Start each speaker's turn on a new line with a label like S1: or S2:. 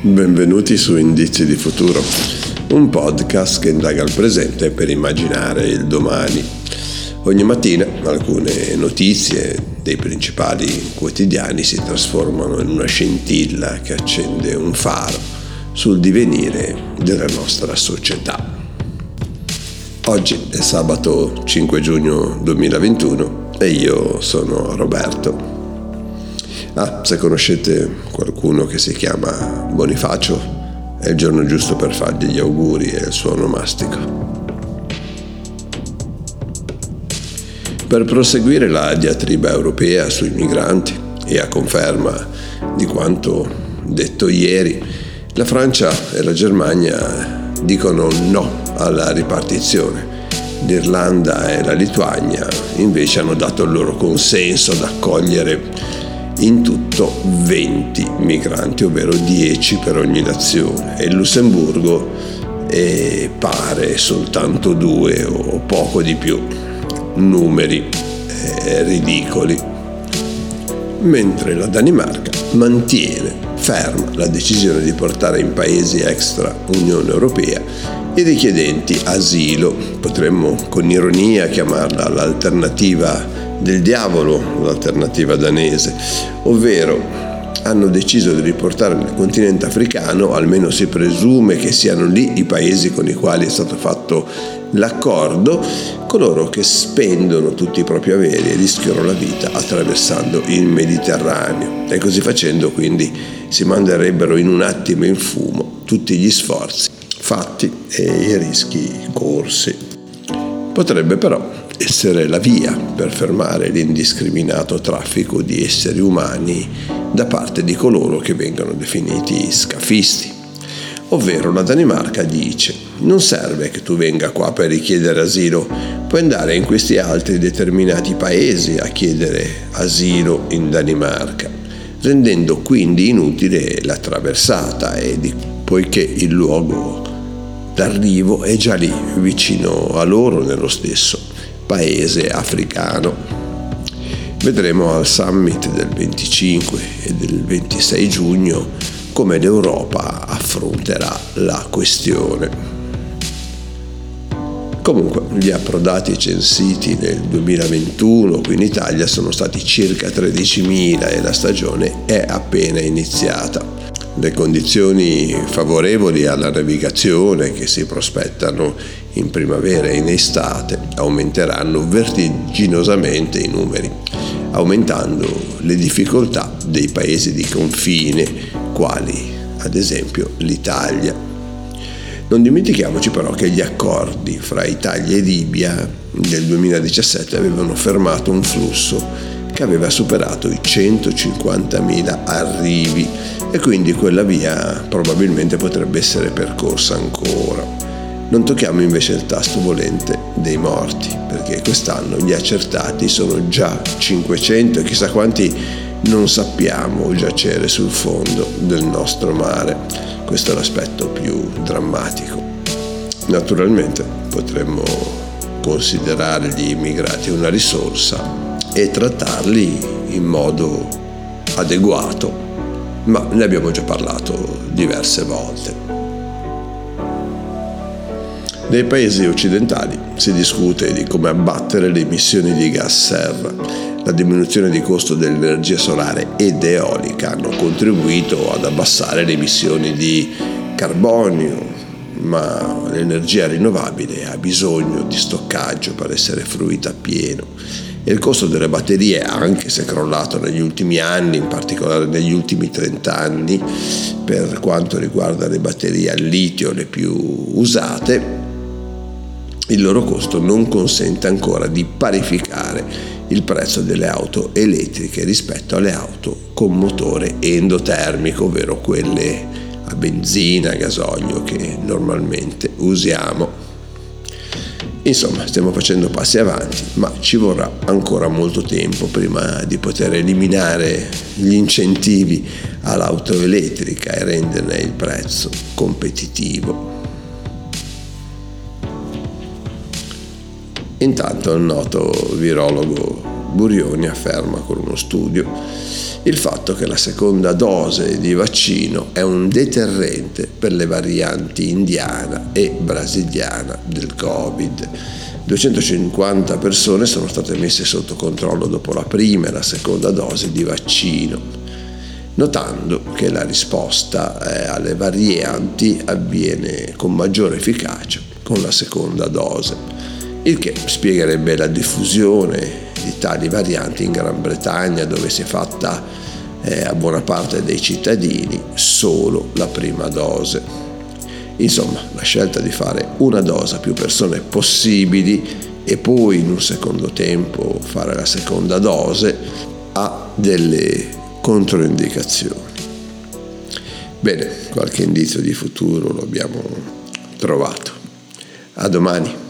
S1: Benvenuti su Indizi di Futuro, un podcast che indaga il presente per immaginare il domani. Ogni mattina alcune notizie dei principali quotidiani si trasformano in una scintilla che accende un faro sul divenire della nostra società. Oggi è sabato 5 giugno 2021 e io sono Roberto. Ah, se conoscete qualcuno che si chiama Bonifacio, è il giorno giusto per fargli gli auguri e il suo onomastico. Per proseguire la diatriba europea sui migranti e a conferma di quanto detto ieri, la Francia e la Germania dicono no alla ripartizione. L'Irlanda e la Lituania invece hanno dato il loro consenso ad accogliere in tutto 20 migranti, ovvero 10 per ogni nazione, e il Lussemburgo e pare soltanto due o poco di più numeri eh, ridicoli, mentre la Danimarca mantiene ferma la decisione di portare in paesi extra Unione Europea i richiedenti asilo, potremmo con ironia chiamarla l'alternativa del diavolo, l'alternativa danese, ovvero hanno deciso di riportare nel continente africano, almeno si presume che siano lì i paesi con i quali è stato fatto l'accordo, coloro che spendono tutti i propri averi e rischiano la vita attraversando il Mediterraneo. E così facendo quindi si manderebbero in un attimo in fumo tutti gli sforzi fatti e i rischi corsi. Potrebbe però essere la via per fermare l'indiscriminato traffico di esseri umani da parte di coloro che vengono definiti scafisti. Ovvero la Danimarca dice non serve che tu venga qua per richiedere asilo, puoi andare in questi altri determinati paesi a chiedere asilo in Danimarca, rendendo quindi inutile la traversata di, poiché il luogo d'arrivo è già lì, vicino a loro nello stesso paese africano. Vedremo al summit del 25 e del 26 giugno come l'Europa affronterà la questione. Comunque, gli approdati censiti nel 2021 qui in Italia sono stati circa 13.000 e la stagione è appena iniziata. Le condizioni favorevoli alla navigazione che si prospettano in primavera e in estate aumenteranno vertiginosamente i numeri, aumentando le difficoltà dei paesi di confine, quali ad esempio l'Italia. Non dimentichiamoci però che gli accordi fra Italia e Libia nel 2017 avevano fermato un flusso che aveva superato i 150.000 arrivi e quindi quella via probabilmente potrebbe essere percorsa ancora. Non tocchiamo invece il tasto volente dei morti, perché quest'anno gli accertati sono già 500 e chissà quanti non sappiamo giacere sul fondo del nostro mare. Questo è l'aspetto più drammatico. Naturalmente potremmo considerare gli immigrati una risorsa e trattarli in modo adeguato, ma ne abbiamo già parlato diverse volte. Nei paesi occidentali si discute di come abbattere le emissioni di gas serra. La diminuzione di costo dell'energia solare ed eolica hanno contribuito ad abbassare le emissioni di carbonio, ma l'energia rinnovabile ha bisogno di stoccaggio per essere fruita appieno e il costo delle batterie, anche se crollato negli ultimi anni, in particolare negli ultimi 30 anni, per quanto riguarda le batterie al litio le più usate, il loro costo non consente ancora di parificare il prezzo delle auto elettriche rispetto alle auto con motore endotermico, ovvero quelle a benzina, gasolio che normalmente usiamo. Insomma, stiamo facendo passi avanti, ma ci vorrà ancora molto tempo prima di poter eliminare gli incentivi all'auto elettrica e renderne il prezzo competitivo. Intanto il noto virologo Burioni afferma con uno studio il fatto che la seconda dose di vaccino è un deterrente per le varianti indiana e brasiliana del Covid. 250 persone sono state messe sotto controllo dopo la prima e la seconda dose di vaccino, notando che la risposta eh, alle varianti avviene con maggiore efficacia con la seconda dose il che spiegherebbe la diffusione di tali varianti in Gran Bretagna dove si è fatta eh, a buona parte dei cittadini solo la prima dose. Insomma, la scelta di fare una dose a più persone possibili e poi in un secondo tempo fare la seconda dose ha delle controindicazioni. Bene, qualche indizio di futuro lo abbiamo trovato. A domani.